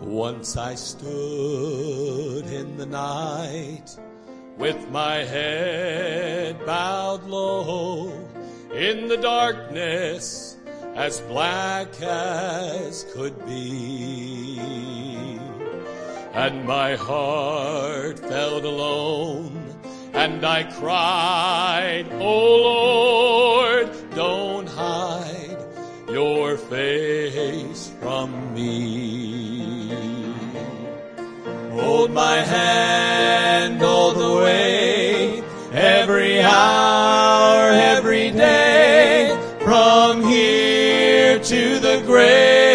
Once I stood in the night with my head bowed low in the darkness as black as could be. And my heart felt alone and I cried, Oh Lord, don't hide your face from me. My hand all the way, every hour, every day, from here to the great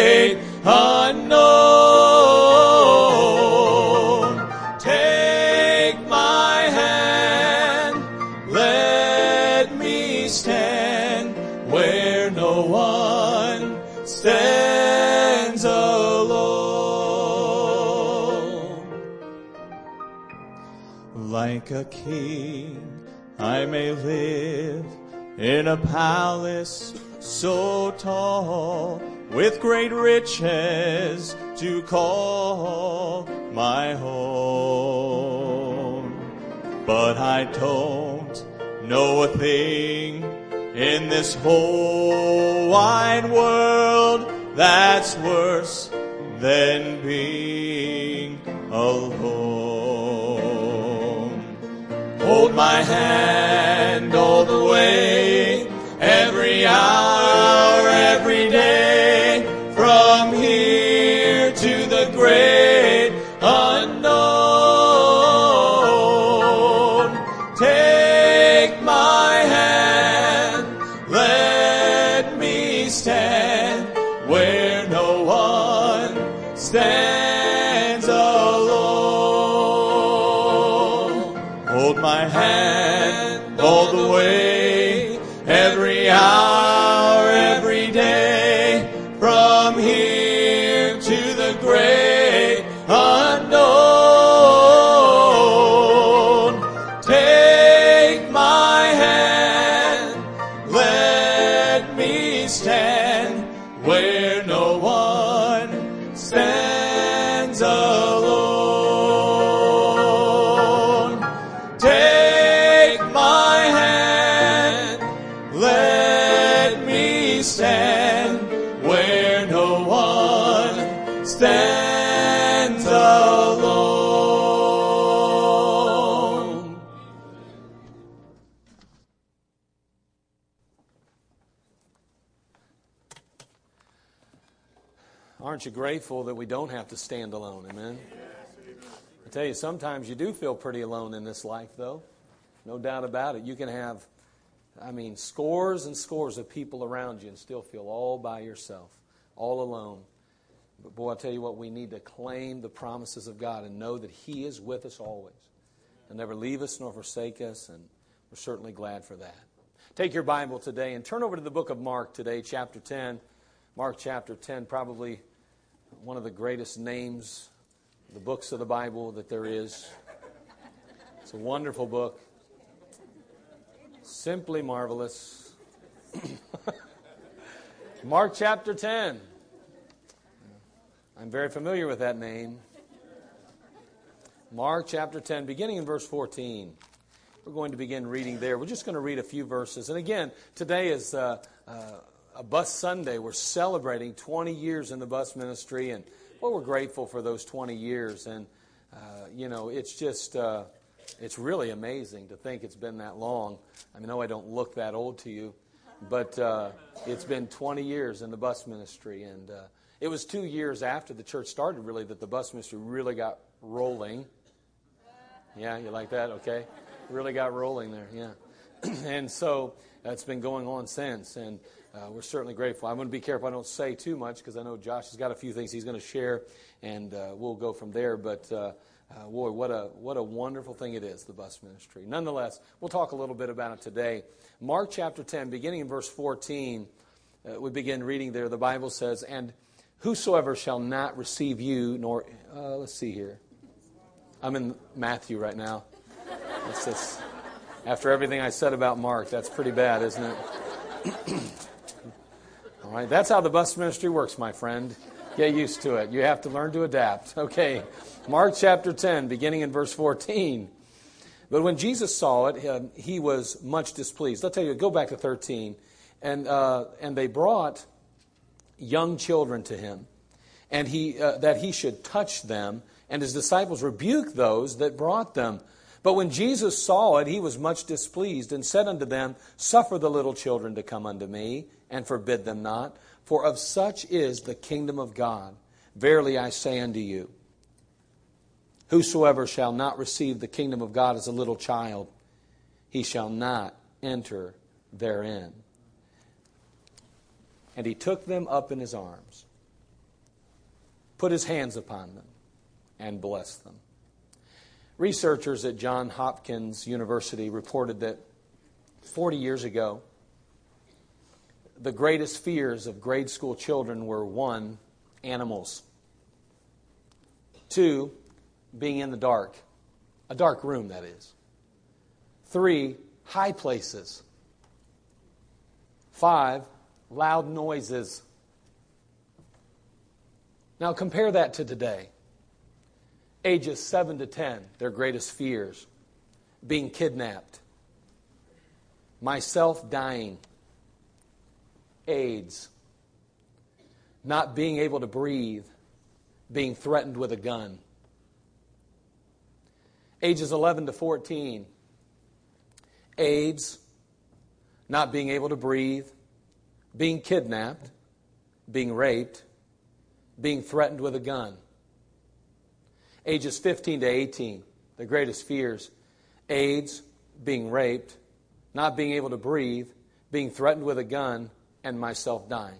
a king, I may live in a palace so tall with great riches to call my home. But I don't know a thing in this whole wide world that's worse than being alone. Hold my hand all the way, every hour, stand where no one stands You grateful that we don't have to stand alone? Amen. I tell you, sometimes you do feel pretty alone in this life, though. No doubt about it. You can have, I mean, scores and scores of people around you and still feel all by yourself, all alone. But boy, I tell you what, we need to claim the promises of God and know that He is with us always. He'll never leave us nor forsake us, and we're certainly glad for that. Take your Bible today and turn over to the book of Mark today, chapter 10. Mark chapter 10, probably one of the greatest names, the books of the Bible that there is. It's a wonderful book, simply marvelous. Mark chapter 10. I'm very familiar with that name. Mark chapter 10, beginning in verse 14. We're going to begin reading there. We're just going to read a few verses. And again, today is uh, uh, a bus Sunday. We're celebrating 20 years in the bus ministry, and well, we're grateful for those 20 years. And uh, you know, it's just uh, it's really amazing to think it's been that long. I know I don't look that old to you, but uh, it's been 20 years in the bus ministry, and uh, it was two years after the church started, really, that the bus ministry really got rolling. Yeah, you like that? Okay, really got rolling there. Yeah, and so that's been going on since, and uh, we're certainly grateful. I'm going to be careful I don't say too much because I know Josh has got a few things he's going to share, and uh, we'll go from there. But uh, uh, boy, what a what a wonderful thing it is, the bus ministry. Nonetheless, we'll talk a little bit about it today. Mark chapter 10, beginning in verse 14, uh, we begin reading there. The Bible says, "And whosoever shall not receive you, nor uh, let's see here." I'm in Matthew right now. After everything I said about Mark, that's pretty bad, isn't it? All right, that's how the bus ministry works, my friend. Get used to it. You have to learn to adapt. Okay. Mark chapter 10, beginning in verse 14. But when Jesus saw it, he was much displeased. I'll tell you, go back to 13. And, uh, and they brought young children to him, and he, uh, that he should touch them, and his disciples rebuked those that brought them. But when Jesus saw it, he was much displeased, and said unto them, Suffer the little children to come unto me, and forbid them not, for of such is the kingdom of God. Verily I say unto you, Whosoever shall not receive the kingdom of God as a little child, he shall not enter therein. And he took them up in his arms, put his hands upon them, and blessed them. Researchers at Johns Hopkins University reported that 40 years ago, the greatest fears of grade school children were one, animals, two, being in the dark, a dark room, that is, three, high places, five, loud noises. Now compare that to today. Ages 7 to 10, their greatest fears being kidnapped, myself dying. AIDS, not being able to breathe, being threatened with a gun. Ages 11 to 14, AIDS, not being able to breathe, being kidnapped, being raped, being threatened with a gun. Ages 15 to 18, the greatest fears AIDS, being raped, not being able to breathe, being threatened with a gun, and myself dying.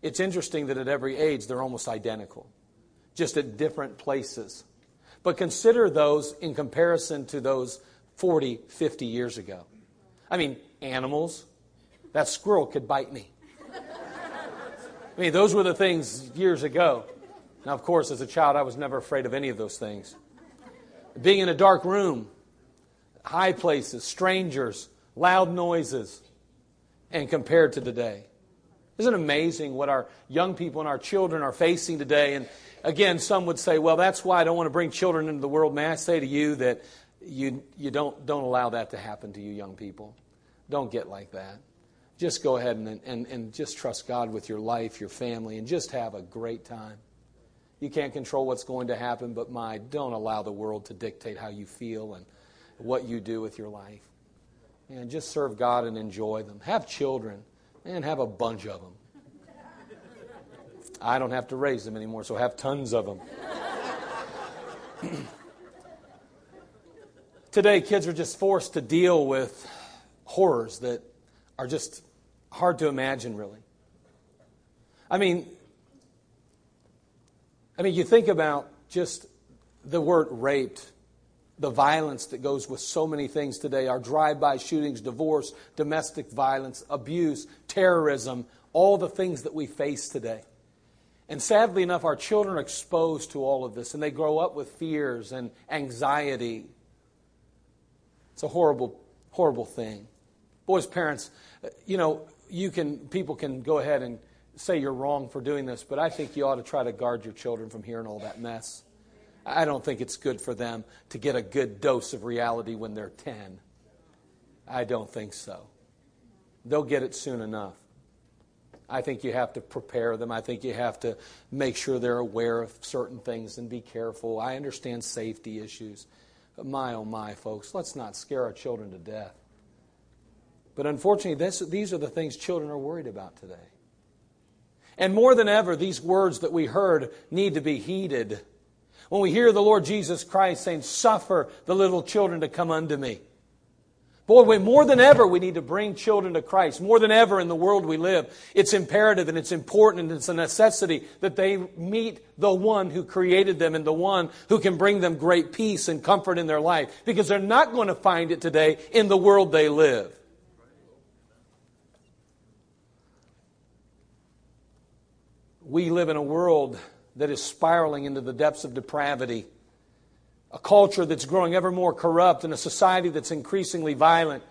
It's interesting that at every age they're almost identical, just at different places. But consider those in comparison to those 40, 50 years ago. I mean, animals, that squirrel could bite me. I mean, those were the things years ago. Now, of course, as a child, I was never afraid of any of those things. Being in a dark room, high places, strangers, loud noises, and compared to today. Isn't it amazing what our young people and our children are facing today? And again, some would say, well, that's why I don't want to bring children into the world. May I say to you that you, you don't, don't allow that to happen to you, young people. Don't get like that. Just go ahead and, and, and just trust God with your life, your family, and just have a great time. You can't control what's going to happen, but my, don't allow the world to dictate how you feel and what you do with your life. And just serve God and enjoy them. Have children and have a bunch of them. I don't have to raise them anymore, so have tons of them. Today, kids are just forced to deal with horrors that are just hard to imagine, really. I mean, I mean, you think about just the word raped the violence that goes with so many things today our drive by shootings, divorce, domestic violence, abuse, terrorism, all the things that we face today. And sadly enough, our children are exposed to all of this and they grow up with fears and anxiety. It's a horrible, horrible thing. Boys, parents, uh, you know, you can, people can go ahead and say you're wrong for doing this, but I think you ought to try to guard your children from hearing all that mess. I don't think it's good for them to get a good dose of reality when they're 10. I don't think so. They'll get it soon enough. I think you have to prepare them. I think you have to make sure they're aware of certain things and be careful. I understand safety issues. But my, oh my, folks, let's not scare our children to death. But unfortunately, this, these are the things children are worried about today. And more than ever, these words that we heard need to be heeded when we hear the Lord Jesus Christ saying, Suffer the little children to come unto me. Boy, we, more than ever, we need to bring children to Christ. More than ever in the world we live, it's imperative and it's important and it's a necessity that they meet the one who created them and the one who can bring them great peace and comfort in their life because they're not going to find it today in the world they live. We live in a world that is spiraling into the depths of depravity, a culture that's growing ever more corrupt, and a society that's increasingly violent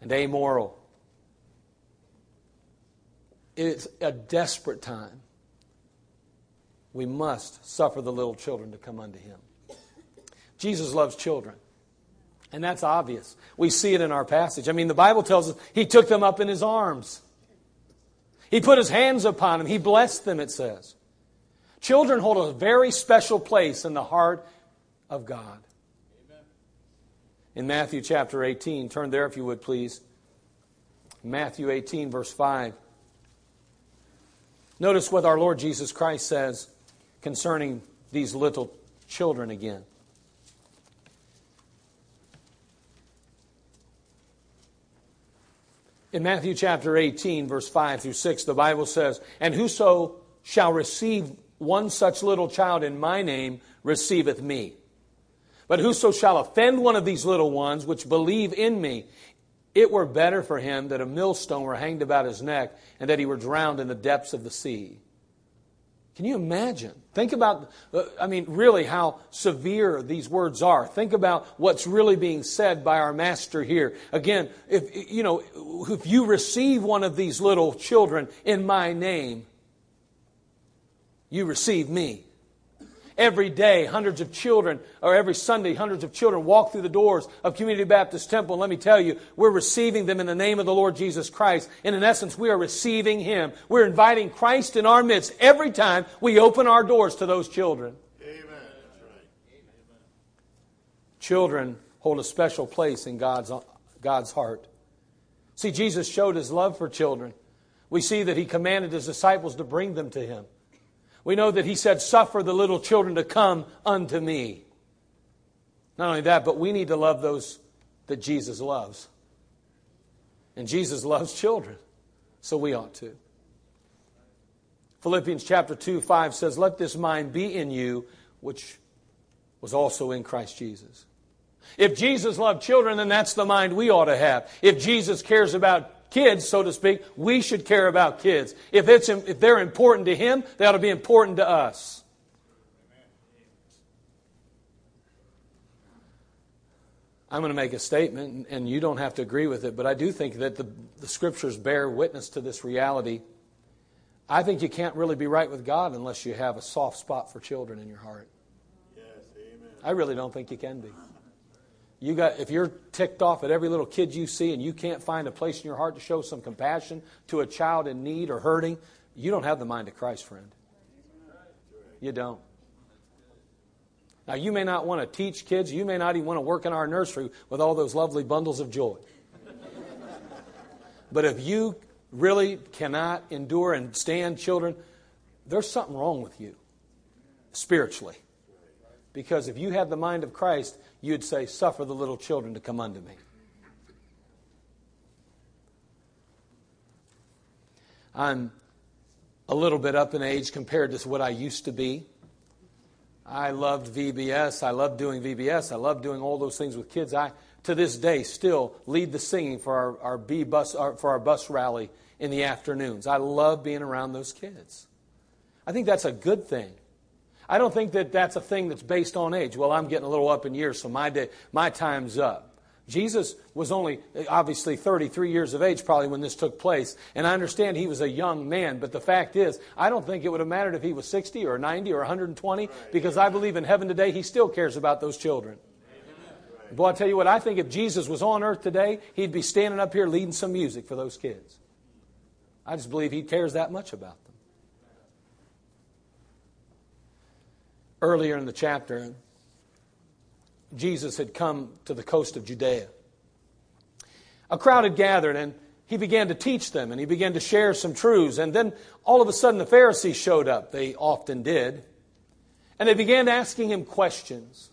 and amoral. It's a desperate time we must suffer the little children to come unto him. Jesus loves children. And that's obvious. We see it in our passage. I mean, the Bible tells us he took them up in his arms. He put his hands upon them. He blessed them, it says. Children hold a very special place in the heart of God. Amen. In Matthew chapter 18, turn there if you would please. Matthew 18, verse 5. Notice what our Lord Jesus Christ says concerning these little children again. In Matthew chapter 18, verse 5 through 6, the Bible says, And whoso shall receive one such little child in my name receiveth me. But whoso shall offend one of these little ones which believe in me, it were better for him that a millstone were hanged about his neck and that he were drowned in the depths of the sea. Can you imagine? Think about, uh, I mean, really how severe these words are. Think about what's really being said by our master here. Again, if, you know, if you receive one of these little children in my name, you receive me. Every day, hundreds of children, or every Sunday, hundreds of children walk through the doors of Community Baptist Temple. And let me tell you, we're receiving them in the name of the Lord Jesus Christ. And in essence, we are receiving Him. We're inviting Christ in our midst every time we open our doors to those children. Amen. Children hold a special place in God's, God's heart. See, Jesus showed His love for children. We see that He commanded His disciples to bring them to Him. We know that he said, Suffer the little children to come unto me. Not only that, but we need to love those that Jesus loves. And Jesus loves children, so we ought to. Philippians chapter 2, 5 says, Let this mind be in you, which was also in Christ Jesus. If Jesus loved children, then that's the mind we ought to have. If Jesus cares about kids, so to speak, we should care about kids. If, it's, if they're important to Him, they ought to be important to us. I'm going to make a statement, and you don't have to agree with it, but I do think that the, the scriptures bear witness to this reality. I think you can't really be right with God unless you have a soft spot for children in your heart. Yes, amen. I really don't think you can be. You got, if you're ticked off at every little kid you see and you can't find a place in your heart to show some compassion to a child in need or hurting, you don't have the mind of Christ, friend. You don't. Now, you may not want to teach kids. You may not even want to work in our nursery with all those lovely bundles of joy. but if you really cannot endure and stand children, there's something wrong with you spiritually. Because if you had the mind of Christ, you'd say, Suffer the little children to come unto me. I'm a little bit up in age compared to what I used to be. I loved VBS. I loved doing VBS. I loved doing all those things with kids. I, to this day, still lead the singing for our, our B bus, our, for our bus rally in the afternoons. I love being around those kids. I think that's a good thing. I don't think that that's a thing that's based on age. Well, I'm getting a little up in years, so my, day, my time's up. Jesus was only obviously 33 years of age probably when this took place. And I understand he was a young man, but the fact is, I don't think it would have mattered if he was 60 or 90 or 120 because I believe in heaven today he still cares about those children. Boy, I tell you what, I think if Jesus was on earth today, he'd be standing up here leading some music for those kids. I just believe he cares that much about them. Earlier in the chapter, Jesus had come to the coast of Judea. A crowd had gathered, and he began to teach them, and he began to share some truths. And then all of a sudden, the Pharisees showed up. They often did. And they began asking him questions.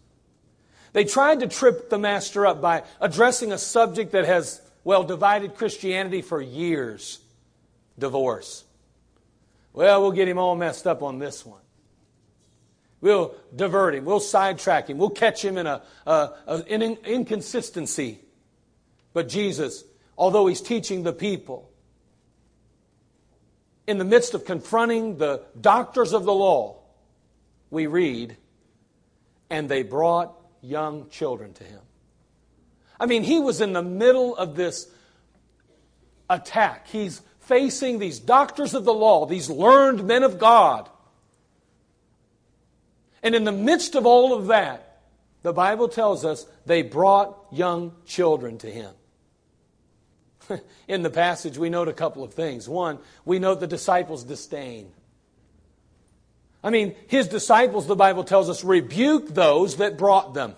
They tried to trip the master up by addressing a subject that has, well, divided Christianity for years divorce. Well, we'll get him all messed up on this one. We'll divert him. We'll sidetrack him. We'll catch him in a, a, a, an inconsistency. But Jesus, although he's teaching the people, in the midst of confronting the doctors of the law, we read, and they brought young children to him. I mean, he was in the middle of this attack. He's facing these doctors of the law, these learned men of God And in the midst of all of that, the Bible tells us they brought young children to him. in the passage, we note a couple of things. One, we note the disciples' disdain. I mean, his disciples, the Bible tells us, rebuke those that brought them.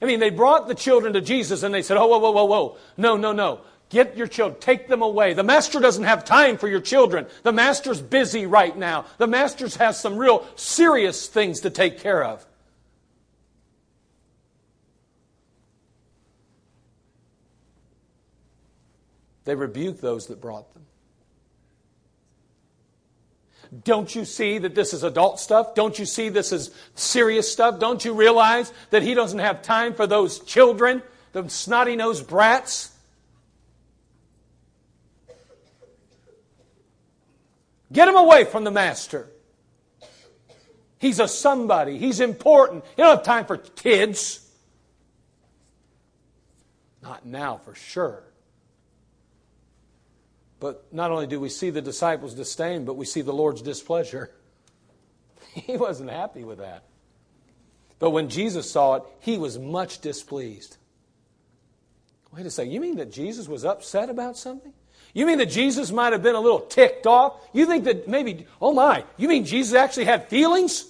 I mean, they brought the children to Jesus and they said, Oh, whoa, whoa, whoa, whoa. No, no, no. Get your children, take them away. The master doesn't have time for your children. The master's busy right now. The master has some real serious things to take care of. They rebuke those that brought them. Don't you see that this is adult stuff? Don't you see this is serious stuff? Don't you realize that he doesn't have time for those children, the snotty nosed brats? Get him away from the master. He's a somebody. He's important. You don't have time for kids. Not now, for sure. But not only do we see the disciples' disdain, but we see the Lord's displeasure. He wasn't happy with that. But when Jesus saw it, he was much displeased. Wait a second. You mean that Jesus was upset about something? You mean that Jesus might have been a little ticked off? You think that maybe, oh my, you mean Jesus actually had feelings?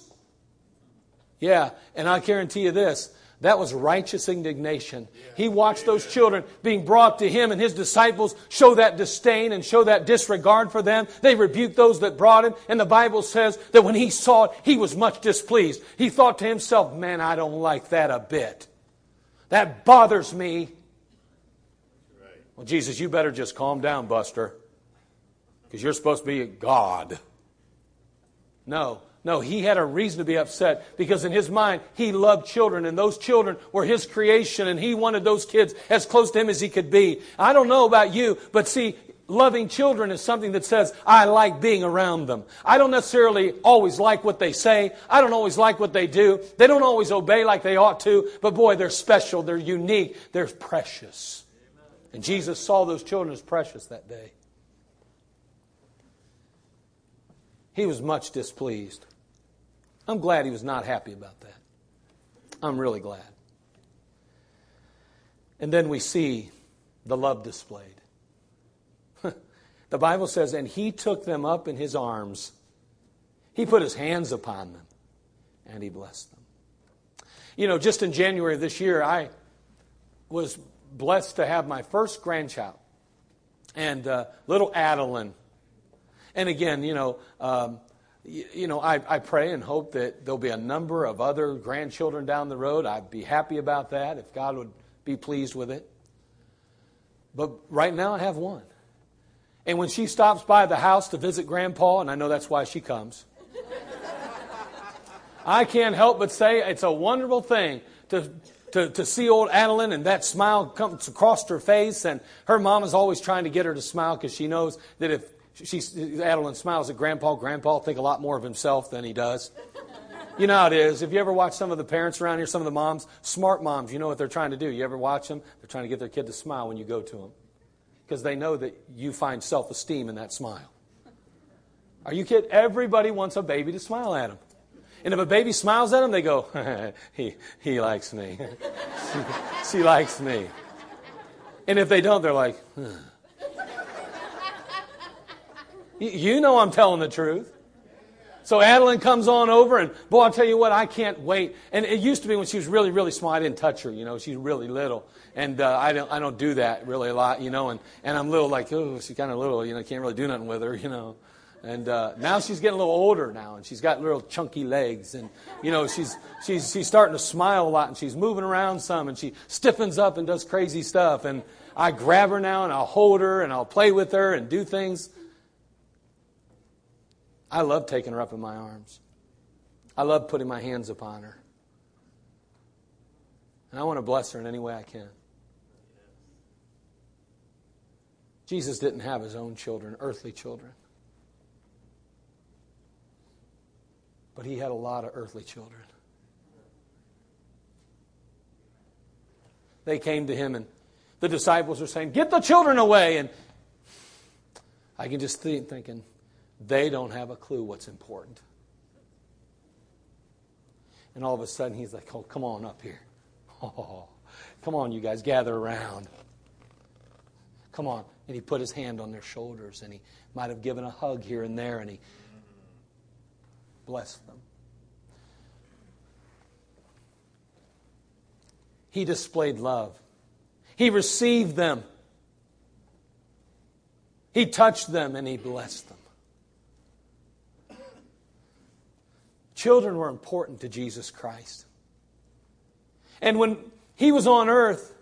Yeah, and I guarantee you this that was righteous indignation. He watched those children being brought to him and his disciples show that disdain and show that disregard for them. They rebuked those that brought him. And the Bible says that when he saw it, he was much displeased. He thought to himself, man, I don't like that a bit. That bothers me. Well, Jesus, you better just calm down, Buster, because you're supposed to be God. No, no, he had a reason to be upset because in his mind, he loved children and those children were his creation and he wanted those kids as close to him as he could be. I don't know about you, but see, loving children is something that says, I like being around them. I don't necessarily always like what they say. I don't always like what they do. They don't always obey like they ought to, but boy, they're special. They're unique. They're precious. And Jesus saw those children as precious that day. He was much displeased. I'm glad he was not happy about that. I'm really glad. And then we see the love displayed. the Bible says, and he took them up in his arms. He put his hands upon them and he blessed them. You know, just in January of this year, I was blessed to have my first grandchild, and uh, little Adeline. And again, you know, um, you know, I, I pray and hope that there'll be a number of other grandchildren down the road. I'd be happy about that if God would be pleased with it. But right now I have one. And when she stops by the house to visit Grandpa, and I know that's why she comes, I can't help but say it's a wonderful thing to, to, to see old Adeline and that smile comes across her face. And her mom is always trying to get her to smile because she knows that if she, Adeline smiles at Grandpa. Grandpa will think a lot more of himself than he does. You know how it is. If you ever watch some of the parents around here, some of the moms, smart moms, you know what they're trying to do. You ever watch them? They're trying to get their kid to smile when you go to them because they know that you find self esteem in that smile. Are you kidding? Everybody wants a baby to smile at them. And if a baby smiles at them, they go, he, he likes me. she, she likes me. And if they don't, they're like, huh. You know I'm telling the truth. So Adeline comes on over, and boy, I'll tell you what, I can't wait. And it used to be when she was really, really small, I didn't touch her. You know, she's really little, and uh, I don't, I don't do that really a lot. You know, and and I'm little like, oh, she's kind of little. You know, can't really do nothing with her. You know, and uh, now she's getting a little older now, and she's got little chunky legs, and you know, she's she's she's starting to smile a lot, and she's moving around some, and she stiffens up and does crazy stuff, and I grab her now, and I'll hold her, and I'll play with her, and do things. I love taking her up in my arms. I love putting my hands upon her. And I want to bless her in any way I can. Jesus didn't have his own children, earthly children. But he had a lot of earthly children. They came to him, and the disciples were saying, Get the children away. And I can just think, thinking, they don't have a clue what's important. And all of a sudden, he's like, Oh, come on up here. Oh, come on, you guys, gather around. Come on. And he put his hand on their shoulders and he might have given a hug here and there and he blessed them. He displayed love. He received them. He touched them and he blessed them. Children were important to Jesus Christ. And when he was on earth,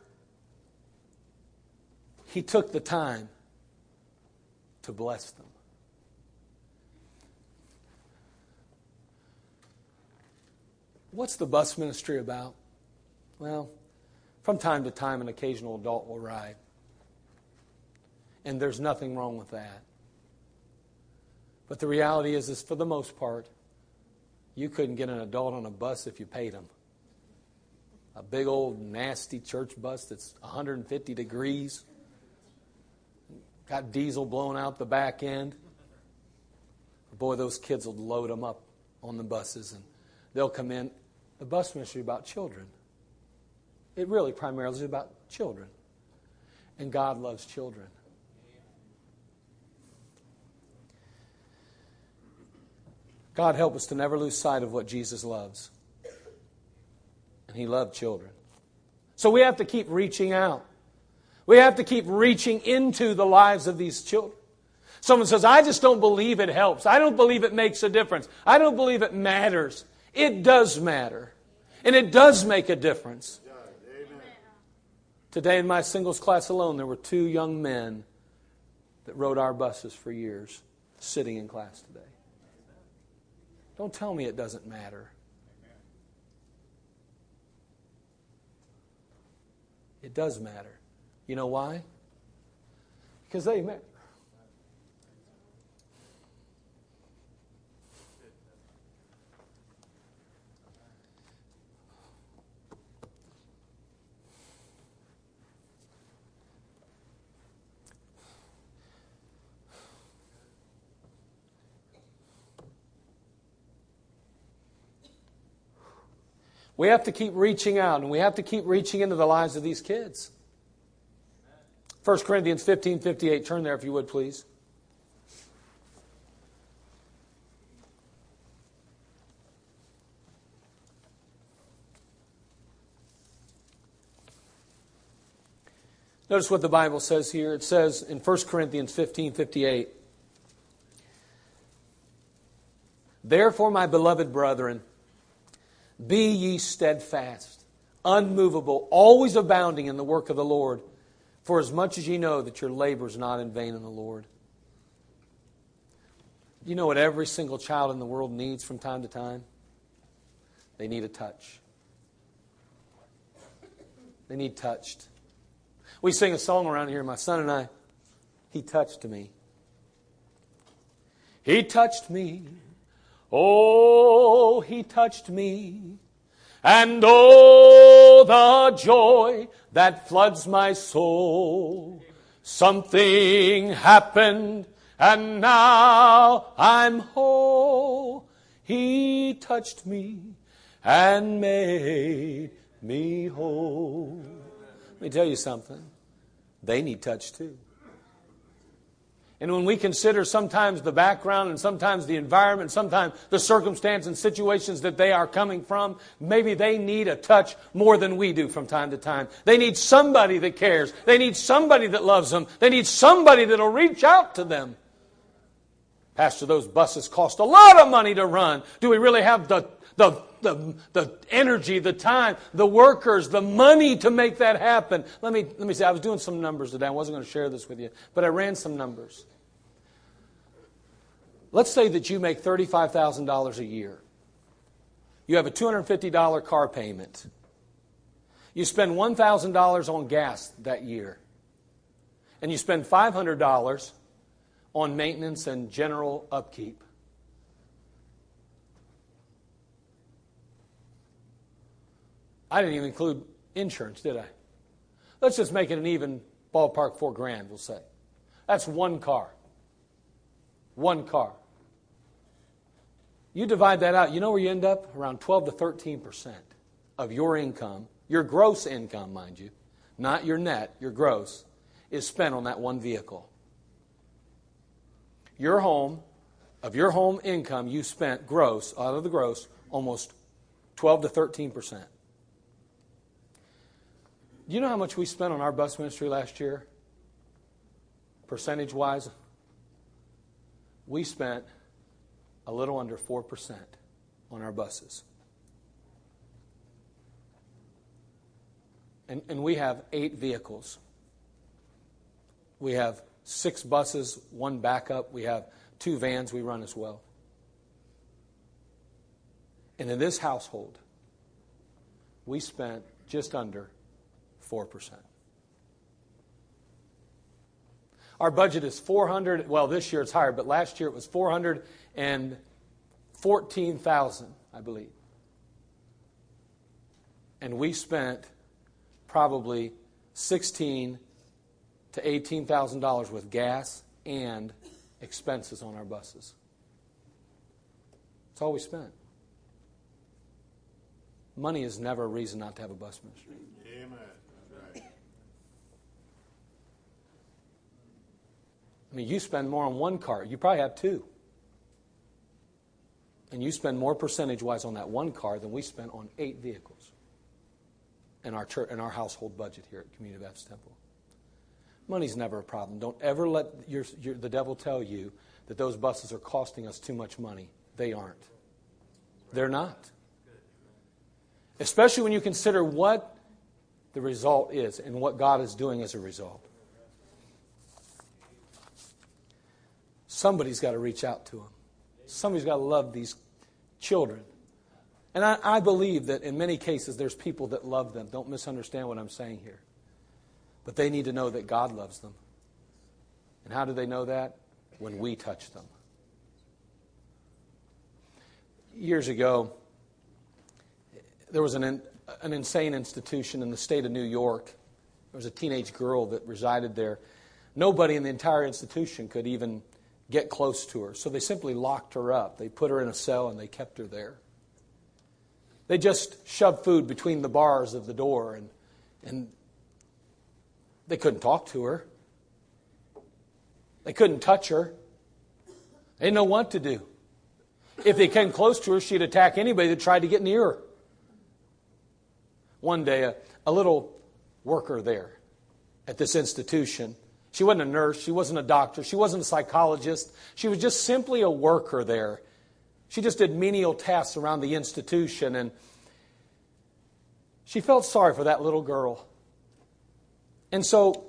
he took the time to bless them. What's the bus ministry about? Well, from time to time, an occasional adult will ride. And there's nothing wrong with that. But the reality is, is for the most part, you couldn't get an adult on a bus if you paid them. A big old nasty church bus that's 150 degrees, got diesel blowing out the back end. Boy, those kids will load them up on the buses and they'll come in. The bus ministry about children. It really primarily is about children. And God loves children. God help us to never lose sight of what Jesus loves. And He loved children. So we have to keep reaching out. We have to keep reaching into the lives of these children. Someone says, I just don't believe it helps. I don't believe it makes a difference. I don't believe it matters. It does matter. And it does make a difference. Today in my singles class alone, there were two young men that rode our buses for years sitting in class today. Don't tell me it doesn't matter. It does matter. You know why? Because they matter. We have to keep reaching out and we have to keep reaching into the lives of these kids. 1 Corinthians 15 58. Turn there if you would, please. Notice what the Bible says here. It says in 1 Corinthians 15 58. Therefore, my beloved brethren, be ye steadfast, unmovable, always abounding in the work of the Lord, for as much as ye know that your labor is not in vain in the Lord. You know what every single child in the world needs from time to time? They need a touch. They need touched. We sing a song around here, my son and I. He touched me. He touched me Oh, he touched me. And oh, the joy that floods my soul. Something happened and now I'm whole. He touched me and made me whole. Let me tell you something. They need touch too. And when we consider sometimes the background and sometimes the environment, sometimes the circumstance and situations that they are coming from, maybe they need a touch more than we do from time to time. They need somebody that cares. They need somebody that loves them. They need somebody that'll reach out to them. Pastor, those buses cost a lot of money to run. Do we really have the, the, the, the energy, the time, the workers, the money to make that happen? Let me, let me say, I was doing some numbers today. I wasn't going to share this with you, but I ran some numbers. Let's say that you make $35,000 a year. You have a $250 car payment. You spend $1,000 on gas that year. And you spend $500 on maintenance and general upkeep. I didn't even include insurance, did I? Let's just make it an even ballpark four grand, we'll say. That's one car. One car. You divide that out, you know where you end up? Around 12 to 13% of your income, your gross income, mind you, not your net, your gross, is spent on that one vehicle. Your home, of your home income, you spent gross, out of the gross, almost 12 to 13%. Do you know how much we spent on our bus ministry last year? Percentage wise? We spent a little under 4% on our buses. And, and we have eight vehicles. We have six buses, one backup. We have two vans we run as well. And in this household, we spent just under 4%. Our budget is 400, well, this year it's higher, but last year it was 414,000, I believe. And we spent probably 16 to $18,000 with gas and expenses on our buses. That's all we spent. Money is never a reason not to have a bus ministry. Amen. I mean, you spend more on one car. You probably have two. And you spend more percentage wise on that one car than we spent on eight vehicles in our, church, in our household budget here at Community Baptist Temple. Money's never a problem. Don't ever let your, your, the devil tell you that those buses are costing us too much money. They aren't. They're not. Especially when you consider what the result is and what God is doing as a result. Somebody's got to reach out to them. Somebody's got to love these children. And I, I, believe that in many cases there's people that love them. Don't misunderstand what I'm saying here. But they need to know that God loves them. And how do they know that? When we touch them. Years ago, there was an, an insane institution in the state of New York. There was a teenage girl that resided there. Nobody in the entire institution could even get close to her. So they simply locked her up. They put her in a cell and they kept her there. They just shoved food between the bars of the door and, and they couldn't talk to her. They couldn't touch her. They didn't know what to do. If they came close to her, she'd attack anybody that tried to get near her. One day, a, a little worker there at this institution she wasn't a nurse. She wasn't a doctor. She wasn't a psychologist. She was just simply a worker there. She just did menial tasks around the institution. And she felt sorry for that little girl. And so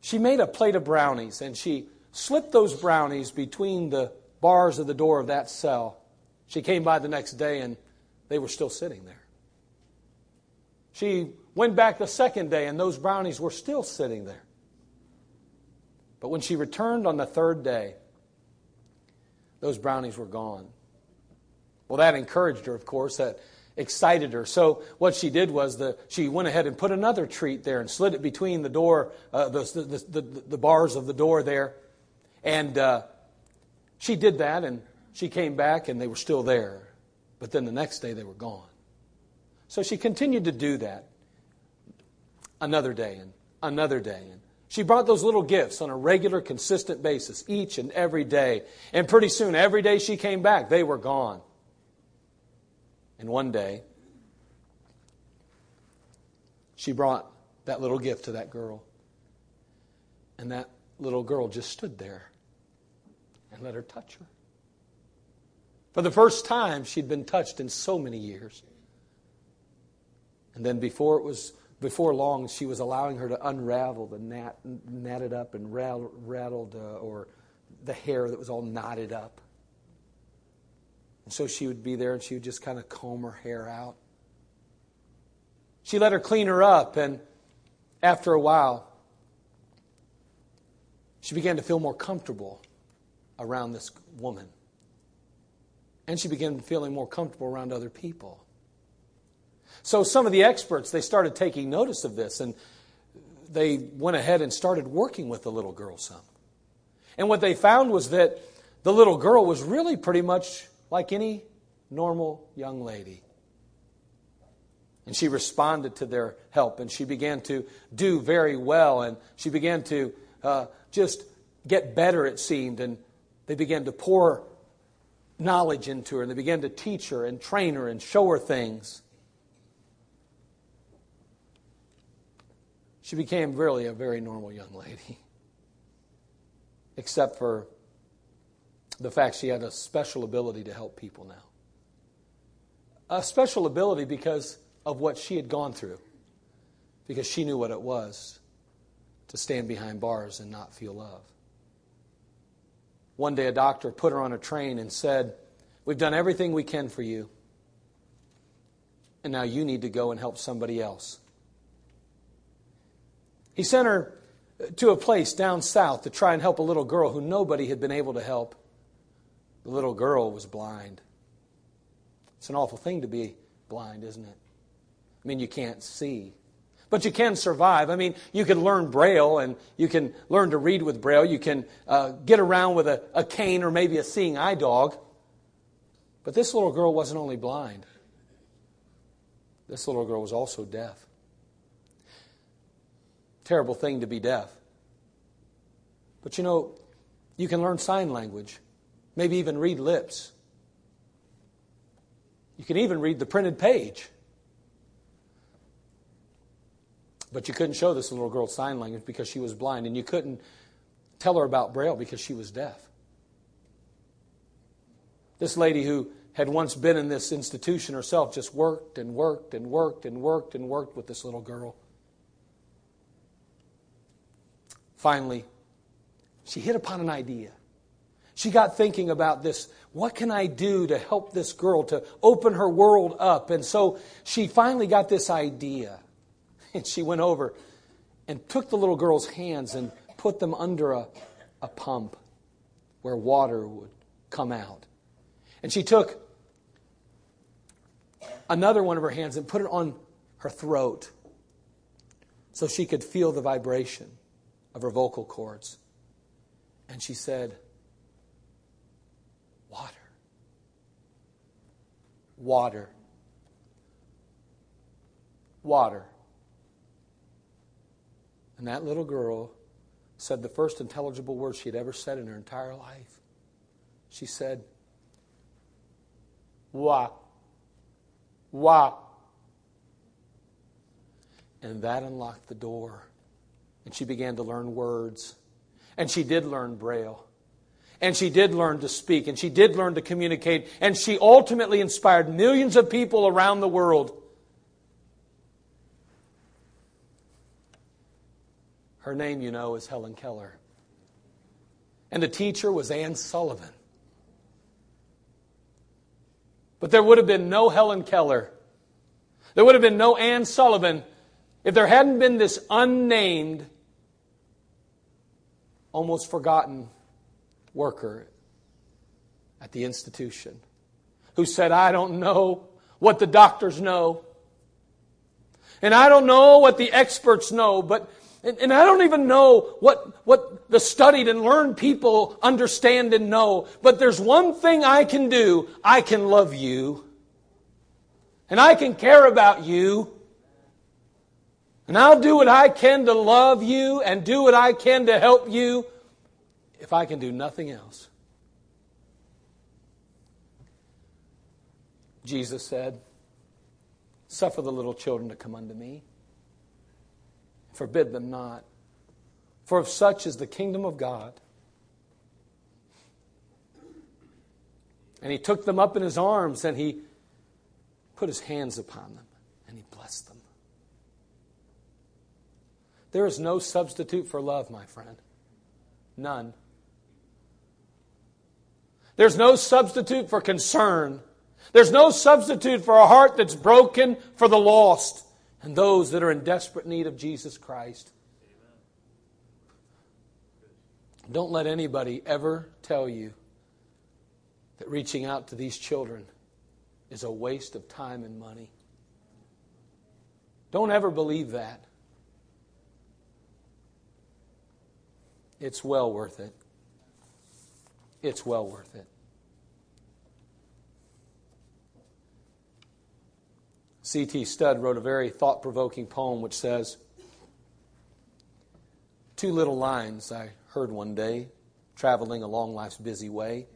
she made a plate of brownies and she slipped those brownies between the bars of the door of that cell. She came by the next day and they were still sitting there. She went back the second day and those brownies were still sitting there. But when she returned on the third day, those brownies were gone. Well, that encouraged her, of course. That excited her. So what she did was the, she went ahead and put another treat there and slid it between the door, uh, the, the, the, the, bars of the door there. And uh, she did that, and she came back, and they were still there. But then the next day, they were gone. So she continued to do that another day and another day. And she brought those little gifts on a regular, consistent basis, each and every day. And pretty soon, every day she came back, they were gone. And one day, she brought that little gift to that girl. And that little girl just stood there and let her touch her. For the first time, she'd been touched in so many years. And then before it was before long, she was allowing her to unravel the gnat, knotted up and rattled, uh, or the hair that was all knotted up. And so she would be there and she would just kind of comb her hair out. She let her clean her up, and after a while, she began to feel more comfortable around this woman. And she began feeling more comfortable around other people. So some of the experts, they started taking notice of this and they went ahead and started working with the little girl some. And what they found was that the little girl was really pretty much like any normal young lady. And she responded to their help, and she began to do very well, and she began to uh, just get better, it seemed, and they began to pour knowledge into her, and they began to teach her and train her and show her things. She became really a very normal young lady, except for the fact she had a special ability to help people now. A special ability because of what she had gone through, because she knew what it was to stand behind bars and not feel love. One day, a doctor put her on a train and said, We've done everything we can for you, and now you need to go and help somebody else. He sent her to a place down south to try and help a little girl who nobody had been able to help. The little girl was blind. It's an awful thing to be blind, isn't it? I mean, you can't see. But you can survive. I mean, you can learn Braille and you can learn to read with Braille. You can uh, get around with a, a cane or maybe a seeing eye dog. But this little girl wasn't only blind, this little girl was also deaf. Terrible thing to be deaf. But you know, you can learn sign language, maybe even read lips. You can even read the printed page. But you couldn't show this little girl sign language because she was blind, and you couldn't tell her about Braille because she was deaf. This lady who had once been in this institution herself just worked and worked and worked and worked and worked with this little girl. Finally, she hit upon an idea. She got thinking about this. What can I do to help this girl to open her world up? And so she finally got this idea. And she went over and took the little girl's hands and put them under a, a pump where water would come out. And she took another one of her hands and put it on her throat so she could feel the vibration of her vocal cords. And she said, Water. Water. Water. And that little girl said the first intelligible word she had ever said in her entire life. She said, Wa. Wa. And that unlocked the door. And she began to learn words. And she did learn Braille. And she did learn to speak. And she did learn to communicate. And she ultimately inspired millions of people around the world Her name, you know, is Helen Keller. And the teacher was Anne Sullivan. But there would have been no Helen Keller. There would have been no Anne Sullivan if there hadn't been this unnamed, almost forgotten worker at the institution who said, I don't know what the doctors know. And I don't know what the experts know, but and, and I don't even know what, what the studied and learned people understand and know, but there's one thing I can do. I can love you. And I can care about you. And I'll do what I can to love you and do what I can to help you if I can do nothing else. Jesus said, Suffer the little children to come unto me. Forbid them not. For of such is the kingdom of God. And he took them up in his arms and he put his hands upon them and he blessed them. There is no substitute for love, my friend. None. There's no substitute for concern. There's no substitute for a heart that's broken for the lost and those that are in desperate need of Jesus Christ. Don't let anybody ever tell you that reaching out to these children is a waste of time and money. Don't ever believe that. It's well worth it. It's well worth it. C.T. Studd wrote a very thought provoking poem which says, Two little lines I heard one day, traveling along life's busy way,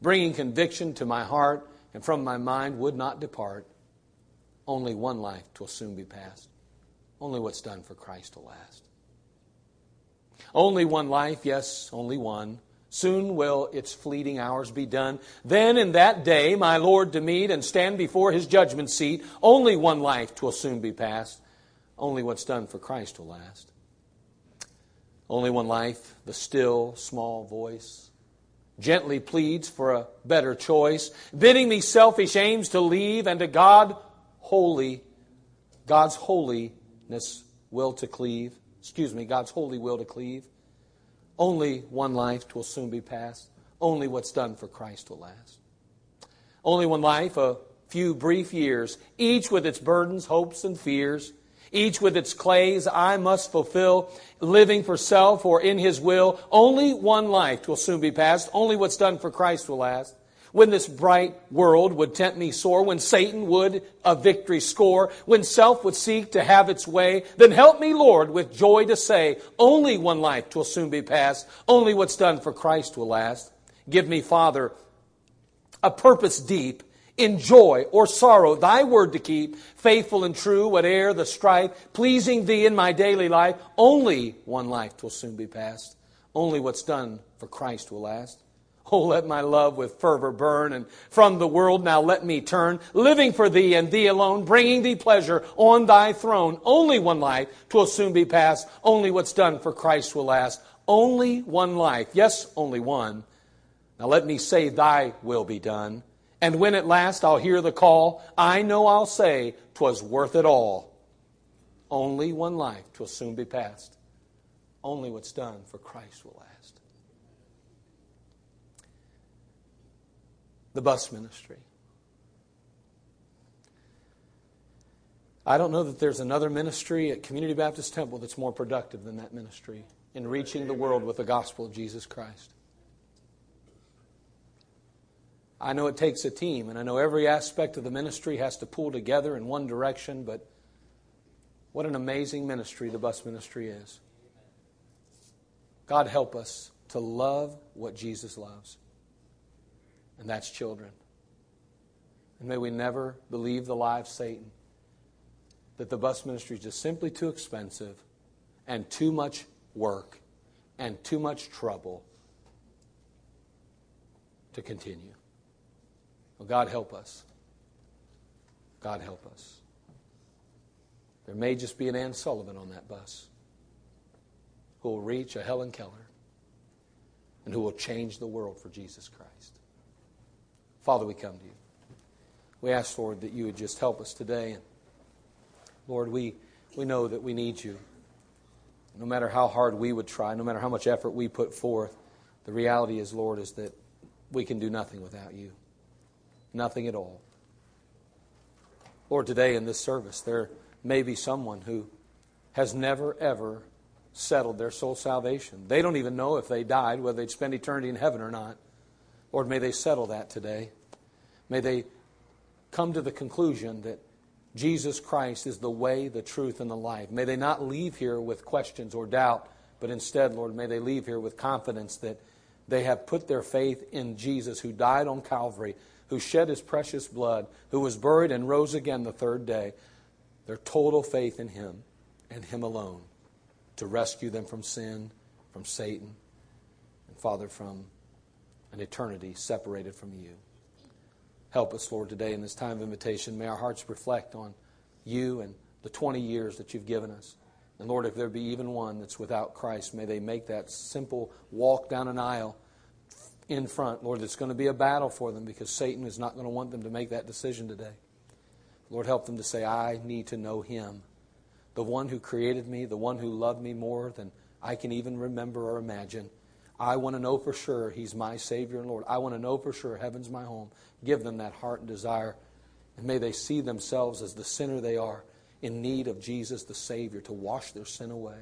bringing conviction to my heart and from my mind would not depart. Only one life twill soon be past. Only what's done for Christ will last. Only one life, yes, only one. Soon will its fleeting hours be done. Then in that day, my Lord to meet and stand before his judgment seat. Only one life twill soon be past. Only what's done for Christ will last. Only one life, the still, small voice gently pleads for a better choice, bidding me selfish aims to leave and to God holy, God's holiness will to cleave. Excuse me, God's holy will to cleave. Only one life will soon be past. Only what's done for Christ will last. Only one life, a few brief years, each with its burdens, hopes, and fears each with its clays I must fulfill, living for self or in His will. Only one life will soon be past. Only what's done for Christ will last. When this bright world would tempt me sore, when Satan would a victory score, when self would seek to have its way, then help me, Lord, with joy to say, only one life will soon be past. Only what's done for Christ will last. Give me, Father, a purpose deep in joy or sorrow, thy word to keep, faithful and true, whate'er the strife, pleasing thee in my daily life. Only one life will soon be past. Only what's done for Christ will last. Oh, let my love with fervor burn, and from the world now let me turn, living for thee and thee alone, bringing thee pleasure on thy throne. Only one life, twill soon be past. Only what's done for Christ will last. Only one life. Yes, only one. Now let me say, thy will be done. And when at last I'll hear the call, I know I'll say, 'twas worth it all. Only one life, 'twill soon be past. Only what's done for Christ will last. The bus ministry. I don't know that there's another ministry at Community Baptist Temple that's more productive than that ministry in reaching the world with the gospel of Jesus Christ. I know it takes a team, and I know every aspect of the ministry has to pull together in one direction, but what an amazing ministry the bus ministry is. God help us to love what Jesus loves, and that's children. And may we never believe the lie of Satan that the bus ministry is just simply too expensive and too much work and too much trouble to continue. Well, God help us. God help us. There may just be an Anne Sullivan on that bus who will reach a Helen Keller and who will change the world for Jesus Christ. Father, we come to you. We ask, Lord, that you would just help us today. And Lord, we, we know that we need you. No matter how hard we would try, no matter how much effort we put forth, the reality is, Lord, is that we can do nothing without you nothing at all. Lord, today in this service, there may be someone who has never, ever settled their soul salvation. They don't even know if they died, whether they'd spend eternity in heaven or not. Lord, may they settle that today. May they come to the conclusion that Jesus Christ is the way, the truth, and the life. May they not leave here with questions or doubt, but instead, Lord, may they leave here with confidence that they have put their faith in Jesus who died on Calvary who shed his precious blood, who was buried and rose again the third day, their total faith in him and him alone to rescue them from sin, from Satan, and Father, from an eternity separated from you. Help us, Lord, today in this time of invitation. May our hearts reflect on you and the 20 years that you've given us. And Lord, if there be even one that's without Christ, may they make that simple walk down an aisle in front. Lord, it's going to be a battle for them because Satan is not going to want them to make that decision today. Lord, help them to say, I need to know Him, the one who created me, the one who loved me more than I can even remember or imagine. I want to know for sure He's my Savior and Lord. I want to know for sure heaven's my home. Give them that heart and desire. And may they see themselves as the sinner they are, in need of Jesus, the Savior, to wash their sin away.